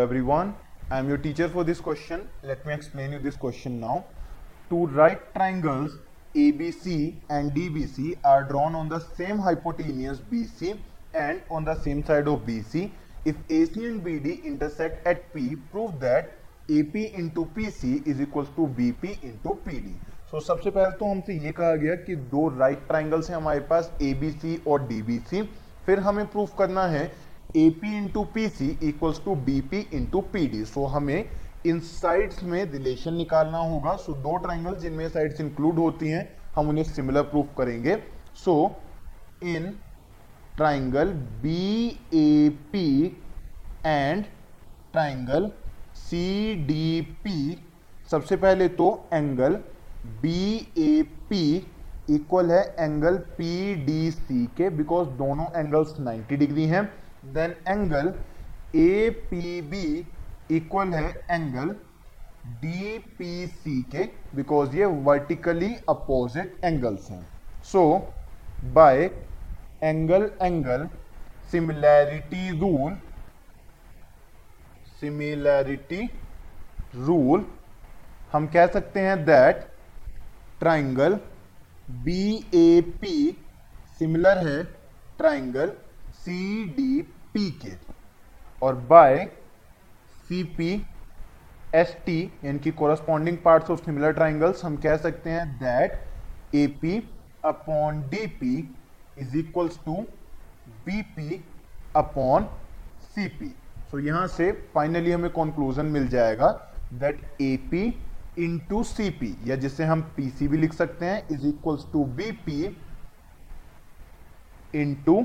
everyone i am your teacher for this question let me explain you this question now two right triangles abc and dbc are drawn on the same hypotenuse bc and on the same side of bc if ac and bd intersect at p prove that ap into pc is equals to bp into pd so so, सबसे पहले तो हमसे ये कहा गया कि दो right triangles हैं हमारे पास सी और सी फिर हमें प्रूफ करना है A P into P C equals to B P into P D so हमें इन साइड्स में रिलेशन निकालना होगा। सो so, दो ट्राइंगल जिनमें साइड्स इंक्लूड होती हैं हम उन्हें सिमिलर प्रूफ करेंगे। So in triangle B A P and triangle C D P सबसे पहले तो angle B A P equal है एंगल पी डी सी के बिकॉज़ दोनों एंगल्स 90 डिग्री हैं। Then angle A P B equal है angle D P C के because ये वर्टिकली अपोजिट एंगल्स हैं. So by angle angle similarity rule similarity rule हम कह सकते हैं that triangle B A P similar है ट्राइंगल सी डी पी के और by C P S T यानी कि corresponding part of similar triangles हम कह सकते हैं that A P upon D P is equals to B P upon C P so यहाँ से फाइनली हमें कंक्लूजन मिल जाएगा that A P into C P या जिसे हम पी सी भी लिख सकते हैं is equals to B P into